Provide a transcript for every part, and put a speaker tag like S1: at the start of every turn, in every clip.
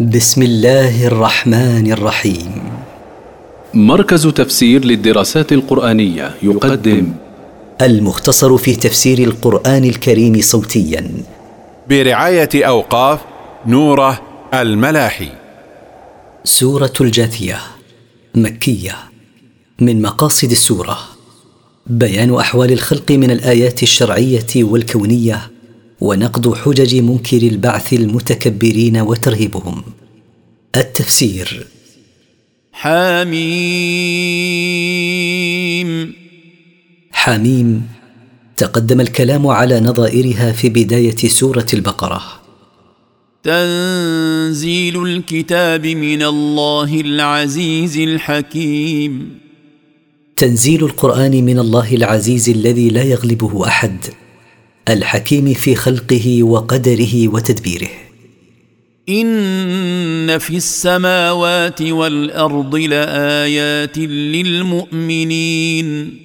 S1: بسم الله الرحمن الرحيم مركز تفسير للدراسات القرآنية يقدم المختصر في تفسير القرآن الكريم صوتيا برعاية أوقاف نوره الملاحي سورة الجاثية مكية من مقاصد السورة بيان أحوال الخلق من الآيات الشرعية والكونية ونقض حجج منكر البعث المتكبرين وترهيبهم التفسير حميم
S2: حميم تقدم الكلام على نظائرها في بدايه سوره البقره
S1: تنزيل الكتاب من الله العزيز الحكيم
S2: تنزيل القران من الله العزيز الذي لا يغلبه احد الحكيم في خلقه وقدره وتدبيره
S1: ان في السماوات والارض لايات للمؤمنين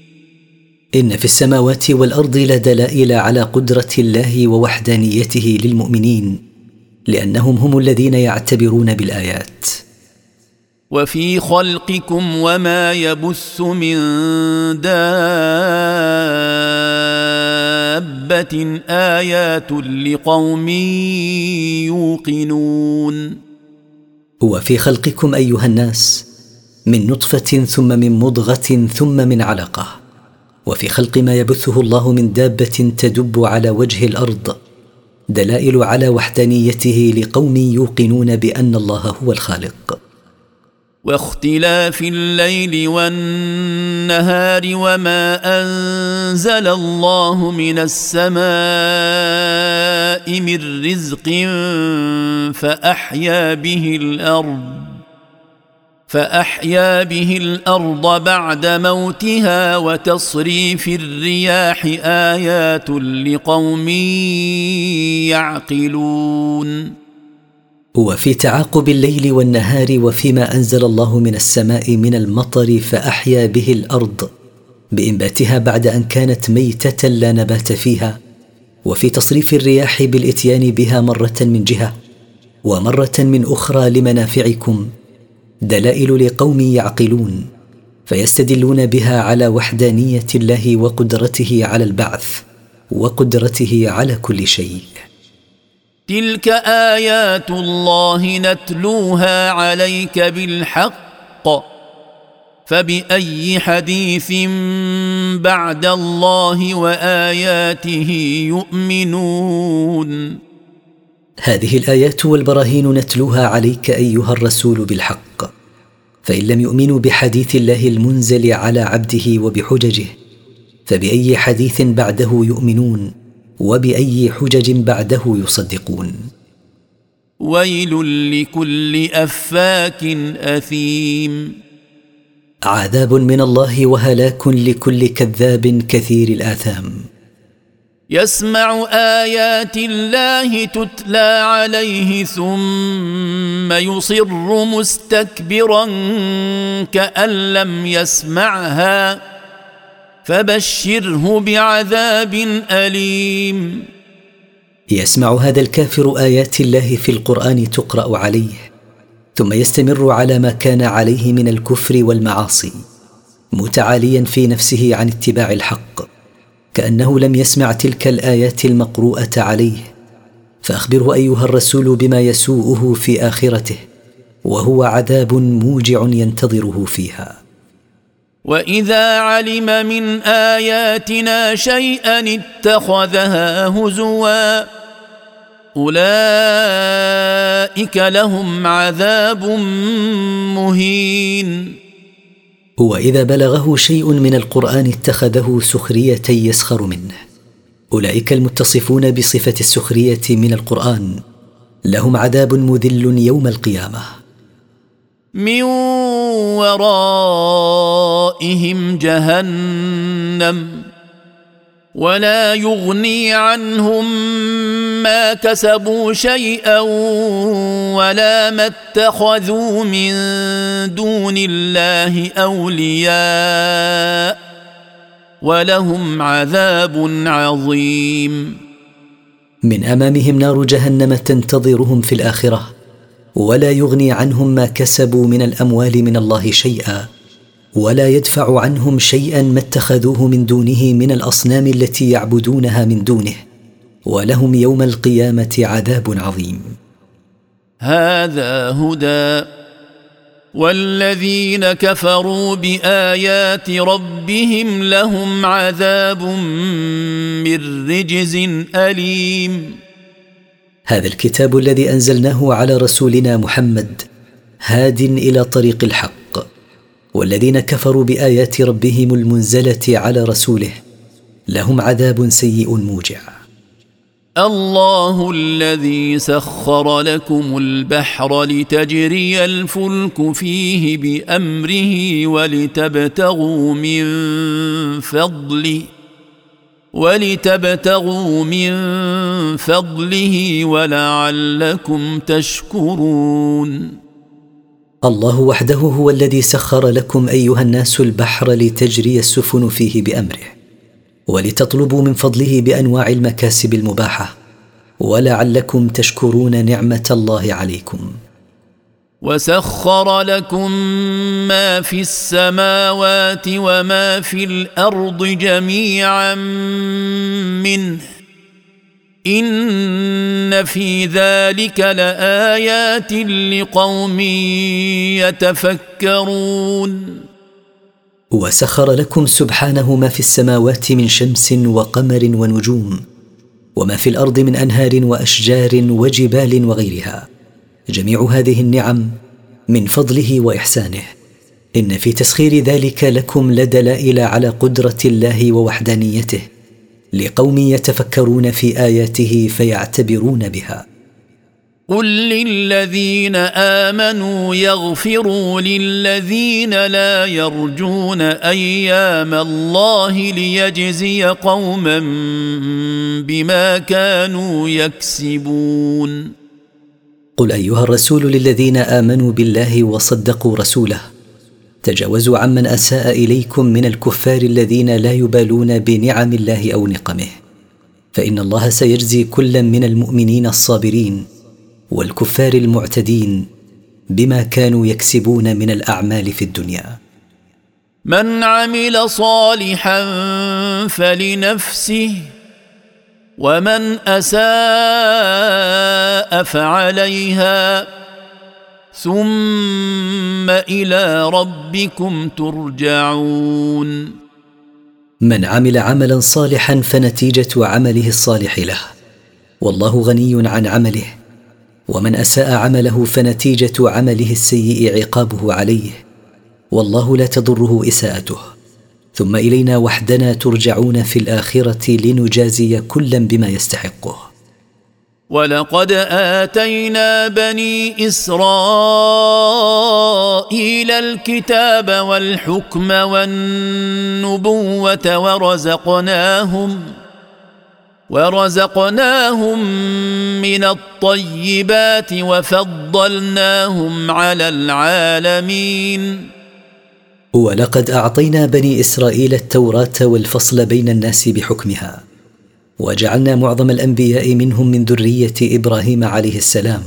S2: ان في السماوات والارض لدلائل على قدره الله ووحدانيته للمؤمنين لانهم هم الذين يعتبرون بالايات
S1: وفي خلقكم وما يبث من دار جنات ايات لقوم يوقنون
S2: وفي خلقكم ايها الناس من نطفه ثم من مضغه ثم من علقه وفي خلق ما يبثه الله من دابه تدب على وجه الارض دلائل على وحدانيته لقوم يوقنون بان الله هو الخالق
S1: واختلاف الليل والنهار وما انزل الله من السماء من رزق فاحيا به الارض فاحيا به الارض بعد موتها وتصريف الرياح ايات لقوم يعقلون
S2: وفي تعاقب الليل والنهار وفيما انزل الله من السماء من المطر فاحيا به الارض بانباتها بعد ان كانت ميته لا نبات فيها وفي تصريف الرياح بالاتيان بها مره من جهه ومره من اخرى لمنافعكم دلائل لقوم يعقلون فيستدلون بها على وحدانيه الله وقدرته على البعث وقدرته على كل شيء
S1: تلك ايات الله نتلوها عليك بالحق فباي حديث بعد الله واياته يؤمنون
S2: هذه الايات والبراهين نتلوها عليك ايها الرسول بالحق فان لم يؤمنوا بحديث الله المنزل على عبده وبحججه فباي حديث بعده يؤمنون وباي حجج بعده يصدقون
S1: ويل لكل افاك اثيم
S2: عذاب من الله وهلاك لكل كذاب كثير الاثام
S1: يسمع ايات الله تتلى عليه ثم يصر مستكبرا كان لم يسمعها فبشره بعذاب اليم
S2: يسمع هذا الكافر ايات الله في القران تقرا عليه ثم يستمر على ما كان عليه من الكفر والمعاصي متعاليا في نفسه عن اتباع الحق كانه لم يسمع تلك الايات المقروءه عليه فاخبره ايها الرسول بما يسوءه في اخرته وهو عذاب موجع ينتظره فيها
S1: واذا علم من اياتنا شيئا اتخذها هزوا اولئك لهم عذاب مهين
S2: واذا بلغه شيء من القران اتخذه سخريه يسخر منه اولئك المتصفون بصفه السخريه من القران لهم عذاب مذل يوم القيامه
S1: من ورائهم جهنم ولا يغني عنهم ما كسبوا شيئا ولا ما اتخذوا من دون الله اولياء ولهم عذاب عظيم
S2: من امامهم نار جهنم تنتظرهم في الاخره ولا يغني عنهم ما كسبوا من الاموال من الله شيئا ولا يدفع عنهم شيئا ما اتخذوه من دونه من الاصنام التي يعبدونها من دونه ولهم يوم القيامه عذاب عظيم
S1: هذا هدى والذين كفروا بايات ربهم لهم عذاب من رجز اليم
S2: هذا الكتاب الذي انزلناه على رسولنا محمد هاد الى طريق الحق والذين كفروا بايات ربهم المنزله على رسوله لهم عذاب سيء موجع
S1: الله الذي سخر لكم البحر لتجري الفلك فيه بامره ولتبتغوا من فضله ولتبتغوا من فضله ولعلكم تشكرون
S2: الله وحده هو الذي سخر لكم ايها الناس البحر لتجري السفن فيه بامره ولتطلبوا من فضله بانواع المكاسب المباحه ولعلكم تشكرون نعمه الله عليكم
S1: وسخر لكم ما في السماوات وما في الارض جميعا منه ان في ذلك لايات لقوم يتفكرون
S2: وسخر لكم سبحانه ما في السماوات من شمس وقمر ونجوم وما في الارض من انهار واشجار وجبال وغيرها جميع هذه النعم من فضله واحسانه ان في تسخير ذلك لكم لدلائل على قدره الله ووحدانيته لقوم يتفكرون في اياته فيعتبرون بها
S1: قل للذين امنوا يغفروا للذين لا يرجون ايام الله ليجزي قوما بما كانوا يكسبون
S2: قل ايها الرسول للذين امنوا بالله وصدقوا رسوله تجاوزوا عمن اساء اليكم من الكفار الذين لا يبالون بنعم الله او نقمه فان الله سيجزي كلا من المؤمنين الصابرين والكفار المعتدين بما كانوا يكسبون من الاعمال في الدنيا
S1: من عمل صالحا فلنفسه ومن اساء فعليها ثم الى ربكم ترجعون
S2: من عمل عملا صالحا فنتيجه عمله الصالح له والله غني عن عمله ومن اساء عمله فنتيجه عمله السيء عقابه عليه والله لا تضره اساءته ثم الينا وحدنا ترجعون في الاخره لنجازي كلا بما يستحقه
S1: ولقد اتينا بني اسرائيل الكتاب والحكم والنبوه ورزقناهم ورزقناهم من الطيبات وفضلناهم على العالمين
S2: ولقد اعطينا بني اسرائيل التوراه والفصل بين الناس بحكمها وجعلنا معظم الانبياء منهم من ذريه ابراهيم عليه السلام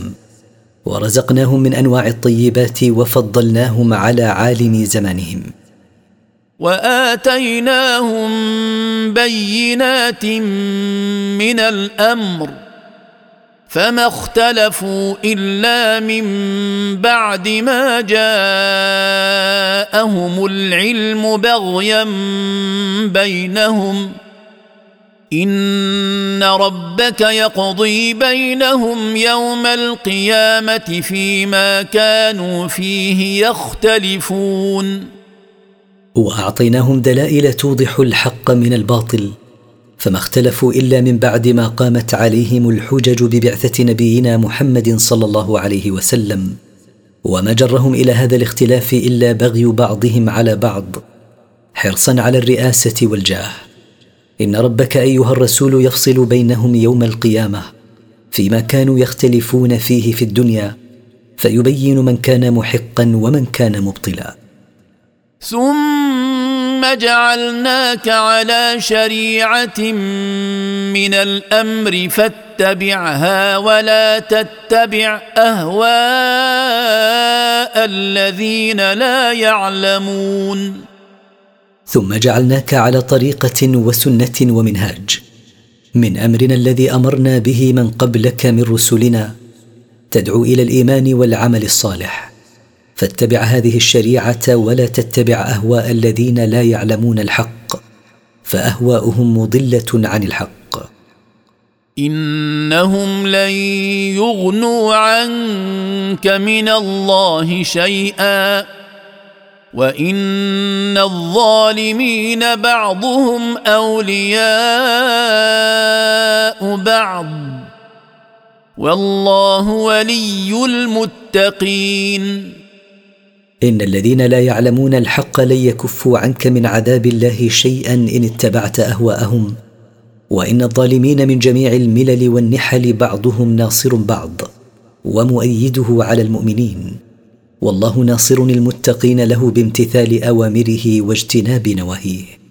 S2: ورزقناهم من انواع الطيبات وفضلناهم على عالم زمانهم
S1: واتيناهم بينات من الامر فما اختلفوا الا من بعد ما جاءهم العلم بغيا بينهم ان ربك يقضي بينهم يوم القيامه فيما كانوا فيه يختلفون
S2: واعطيناهم دلائل توضح الحق من الباطل فما اختلفوا الا من بعد ما قامت عليهم الحجج ببعثه نبينا محمد صلى الله عليه وسلم وما جرهم الى هذا الاختلاف الا بغي بعضهم على بعض حرصا على الرئاسه والجاه ان ربك ايها الرسول يفصل بينهم يوم القيامه فيما كانوا يختلفون فيه في الدنيا فيبين من كان محقا ومن كان مبطلا
S1: ثم ثم جعلناك على شريعه من الامر فاتبعها ولا تتبع اهواء الذين لا يعلمون
S2: ثم جعلناك على طريقه وسنه ومنهاج من امرنا الذي امرنا به من قبلك من رسلنا تدعو الى الايمان والعمل الصالح فاتبع هذه الشريعه ولا تتبع اهواء الذين لا يعلمون الحق فاهواؤهم مضله عن الحق
S1: انهم لن يغنوا عنك من الله شيئا وان الظالمين بعضهم اولياء بعض والله ولي المتقين
S2: ان الذين لا يعلمون الحق لن يكفوا عنك من عذاب الله شيئا ان اتبعت اهواءهم وان الظالمين من جميع الملل والنحل بعضهم ناصر بعض ومؤيده على المؤمنين والله ناصر المتقين له بامتثال اوامره واجتناب نواهيه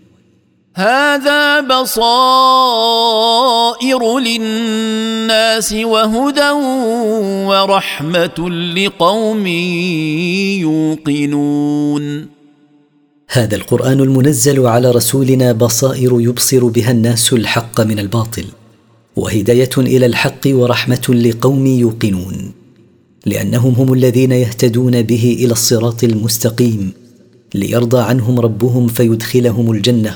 S1: هذا بصائر للناس وهدى ورحمه لقوم يوقنون
S2: هذا القران المنزل على رسولنا بصائر يبصر بها الناس الحق من الباطل وهدايه الى الحق ورحمه لقوم يوقنون لانهم هم الذين يهتدون به الى الصراط المستقيم ليرضى عنهم ربهم فيدخلهم الجنه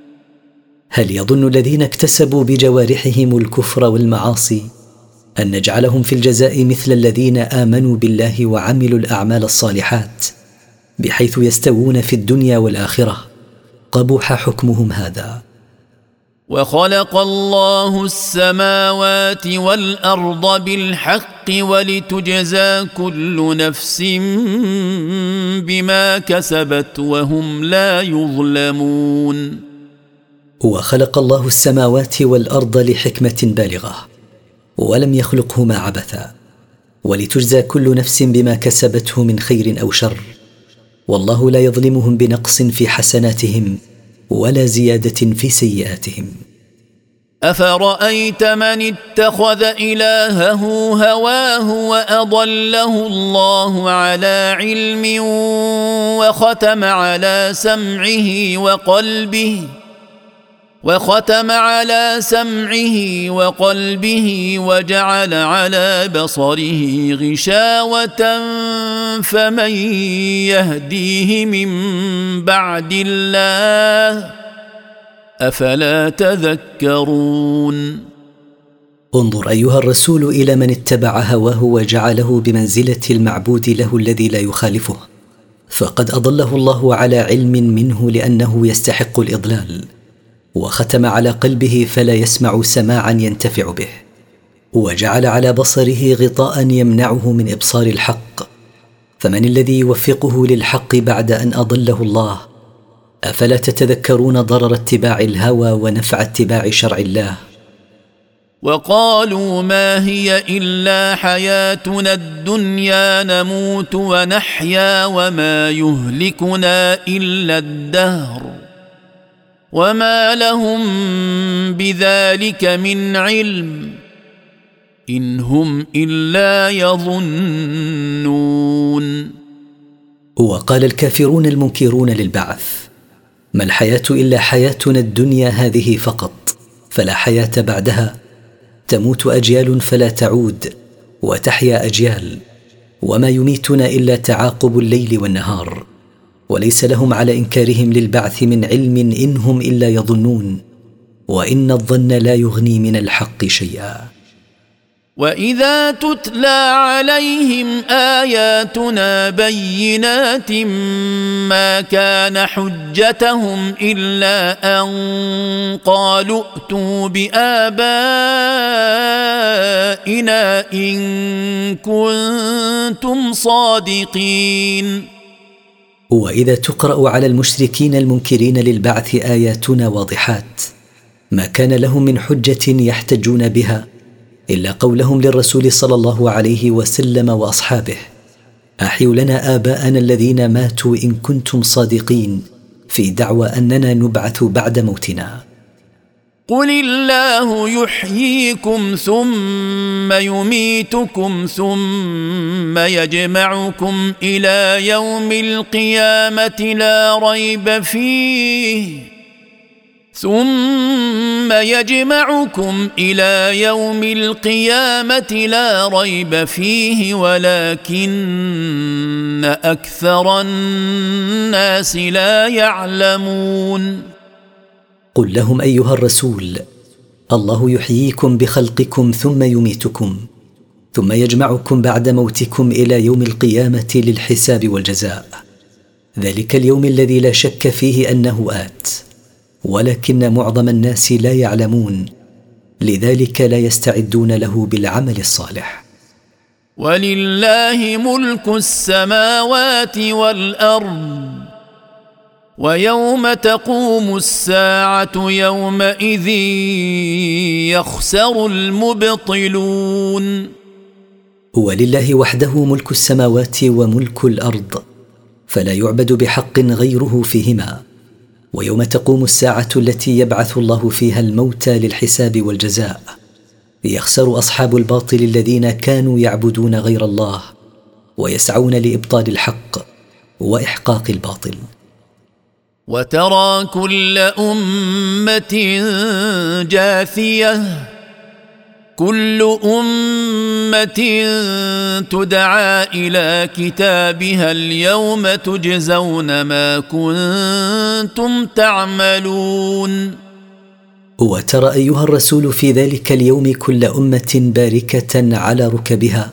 S2: هل يظن الذين اكتسبوا بجوارحهم الكفر والمعاصي ان نجعلهم في الجزاء مثل الذين امنوا بالله وعملوا الاعمال الصالحات بحيث يستوون في الدنيا والاخره قبح حكمهم هذا
S1: وخلق الله السماوات والارض بالحق ولتجزى كل نفس بما كسبت وهم لا يظلمون
S2: وخلق الله السماوات والارض لحكمه بالغه ولم يخلقهما عبثا ولتجزى كل نفس بما كسبته من خير او شر والله لا يظلمهم بنقص في حسناتهم ولا زياده في سيئاتهم
S1: افرايت من اتخذ الهه هواه واضله الله على علم وختم على سمعه وقلبه وختم على سمعه وقلبه وجعل على بصره غشاوه فمن يهديه من بعد الله افلا تذكرون
S2: انظر ايها الرسول الى من اتبع هواه وجعله بمنزله المعبود له الذي لا يخالفه فقد اضله الله على علم منه لانه يستحق الاضلال وختم على قلبه فلا يسمع سماعا ينتفع به وجعل على بصره غطاء يمنعه من ابصار الحق فمن الذي يوفقه للحق بعد ان اضله الله افلا تتذكرون ضرر اتباع الهوى ونفع اتباع شرع الله
S1: وقالوا ما هي الا حياتنا الدنيا نموت ونحيا وما يهلكنا الا الدهر وما لهم بذلك من علم ان هم الا يظنون
S2: وقال الكافرون المنكرون للبعث ما الحياه الا حياتنا الدنيا هذه فقط فلا حياه بعدها تموت اجيال فلا تعود وتحيا اجيال وما يميتنا الا تعاقب الليل والنهار وليس لهم على انكارهم للبعث من علم انهم الا يظنون وان الظن لا يغني من الحق شيئا
S1: واذا تتلى عليهم اياتنا بينات ما كان حجتهم الا ان قالوا ائتوا بابائنا ان كنتم صادقين
S2: واذا تقرا على المشركين المنكرين للبعث اياتنا واضحات ما كان لهم من حجه يحتجون بها الا قولهم للرسول صلى الله عليه وسلم واصحابه احيوا لنا اباءنا الذين ماتوا ان كنتم صادقين في دعوى اننا نبعث بعد موتنا
S1: قل الله يحييكم ثم يميتكم ثم يجمعكم الى يوم القيامه لا ريب فيه ثم يجمعكم الى يوم القيامه لا ريب فيه ولكن اكثر الناس لا يعلمون
S2: قل لهم ايها الرسول الله يحييكم بخلقكم ثم يميتكم ثم يجمعكم بعد موتكم الى يوم القيامه للحساب والجزاء ذلك اليوم الذي لا شك فيه انه ات ولكن معظم الناس لا يعلمون لذلك لا يستعدون له بالعمل الصالح
S1: ولله ملك السماوات والارض ويوم تقوم الساعه يومئذ يخسر المبطلون
S2: ولله وحده ملك السماوات وملك الارض فلا يعبد بحق غيره فيهما ويوم تقوم الساعه التي يبعث الله فيها الموتى للحساب والجزاء يخسر اصحاب الباطل الذين كانوا يعبدون غير الله ويسعون لابطال الحق واحقاق الباطل
S1: وترى كل امه جاثيه كل امه تدعى الى كتابها اليوم تجزون ما كنتم تعملون
S2: وترى ايها الرسول في ذلك اليوم كل امه باركه على ركبها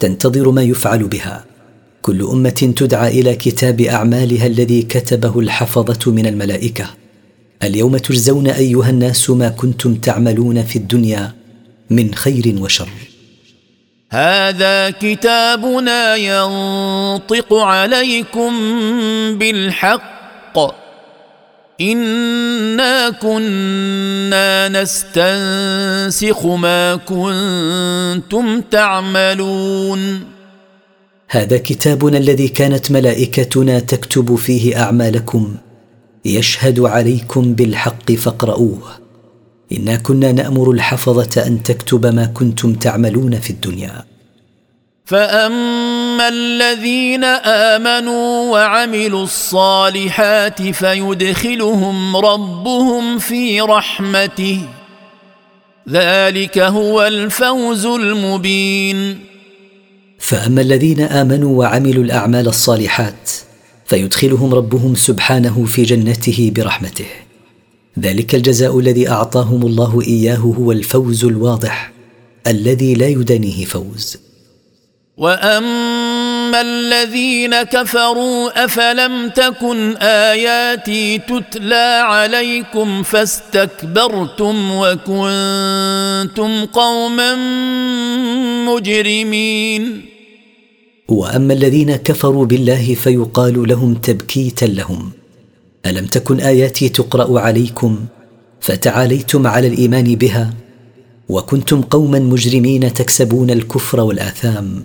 S2: تنتظر ما يفعل بها كل امه تدعى الى كتاب اعمالها الذي كتبه الحفظه من الملائكه اليوم تجزون ايها الناس ما كنتم تعملون في الدنيا من خير وشر
S1: هذا كتابنا ينطق عليكم بالحق انا كنا نستنسخ ما كنتم تعملون
S2: هذا كتابنا الذي كانت ملائكتنا تكتب فيه اعمالكم يشهد عليكم بالحق فاقرؤوه انا كنا نامر الحفظه ان تكتب ما كنتم تعملون في الدنيا
S1: فاما الذين امنوا وعملوا الصالحات فيدخلهم ربهم في رحمته ذلك هو الفوز المبين
S2: فاما الذين امنوا وعملوا الاعمال الصالحات فيدخلهم ربهم سبحانه في جنته برحمته ذلك الجزاء الذي اعطاهم الله اياه هو الفوز الواضح الذي لا يدانيه فوز
S1: واما اما الذين كفروا افلم تكن اياتي تتلى عليكم فاستكبرتم وكنتم قوما مجرمين
S2: واما الذين كفروا بالله فيقال لهم تبكيتا لهم الم تكن اياتي تقرا عليكم فتعاليتم على الايمان بها وكنتم قوما مجرمين تكسبون الكفر والاثام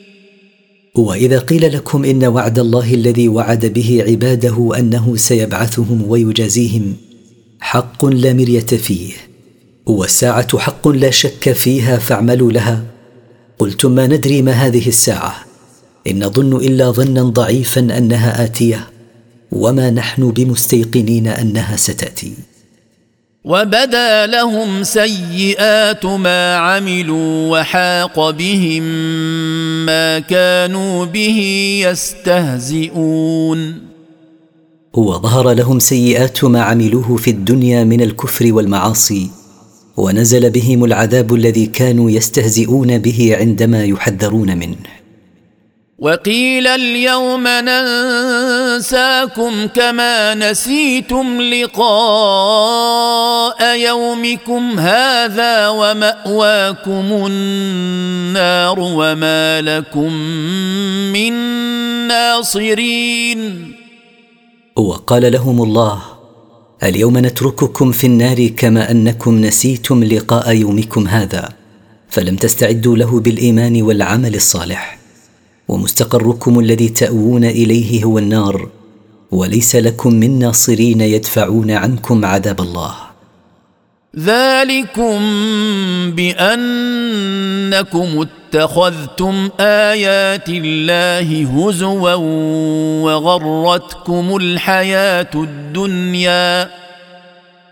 S2: واذا قيل لكم ان وعد الله الذي وعد به عباده انه سيبعثهم ويجازيهم حق لا مريه فيه والساعه حق لا شك فيها فاعملوا لها قلتم ما ندري ما هذه الساعه ان نظن الا ظنا ضعيفا انها اتيه وما نحن بمستيقنين انها ستاتي
S1: وبدا لهم سيئات ما عملوا وحاق بهم ما كانوا به يستهزئون
S2: وظهر لهم سيئات ما عملوه في الدنيا من الكفر والمعاصي ونزل بهم العذاب الذي كانوا يستهزئون به عندما يحذرون منه
S1: وقيل اليوم ننساكم كما نسيتم لقاء يومكم هذا وماواكم النار وما لكم من ناصرين
S2: وقال لهم الله اليوم نترككم في النار كما انكم نسيتم لقاء يومكم هذا فلم تستعدوا له بالايمان والعمل الصالح ومستقركم الذي تاوون اليه هو النار وليس لكم من ناصرين يدفعون عنكم عذاب الله
S1: ذلكم بانكم اتخذتم ايات الله هزوا وغرتكم الحياه الدنيا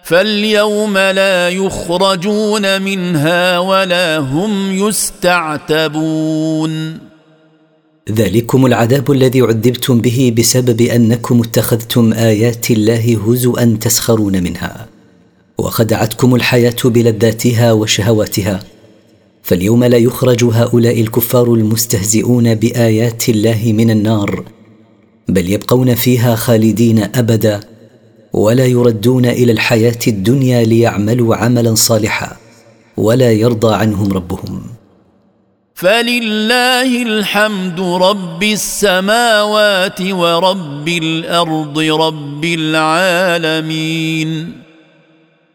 S1: فاليوم لا يخرجون منها ولا هم يستعتبون
S2: ذلكم العذاب الذي عذبتم به بسبب انكم اتخذتم ايات الله هزوا تسخرون منها وخدعتكم الحياه بلذاتها وشهواتها فاليوم لا يخرج هؤلاء الكفار المستهزئون بايات الله من النار بل يبقون فيها خالدين ابدا ولا يردون الى الحياه الدنيا ليعملوا عملا صالحا ولا يرضى عنهم ربهم
S1: فلله الحمد رب السماوات ورب الارض رب العالمين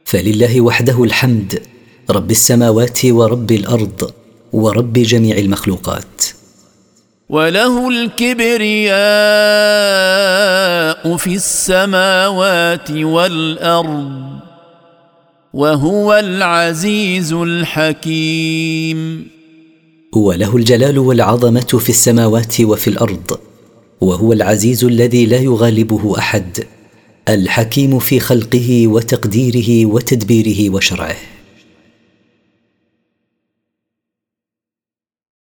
S2: فلله وحده الحمد رب السماوات ورب الارض ورب جميع المخلوقات
S1: وله الكبرياء في السماوات والارض وهو العزيز الحكيم
S2: وله الجلال والعظمه في السماوات وفي الارض وهو العزيز الذي لا يغالبه احد الحكيم في خلقه وتقديره وتدبيره وشرعه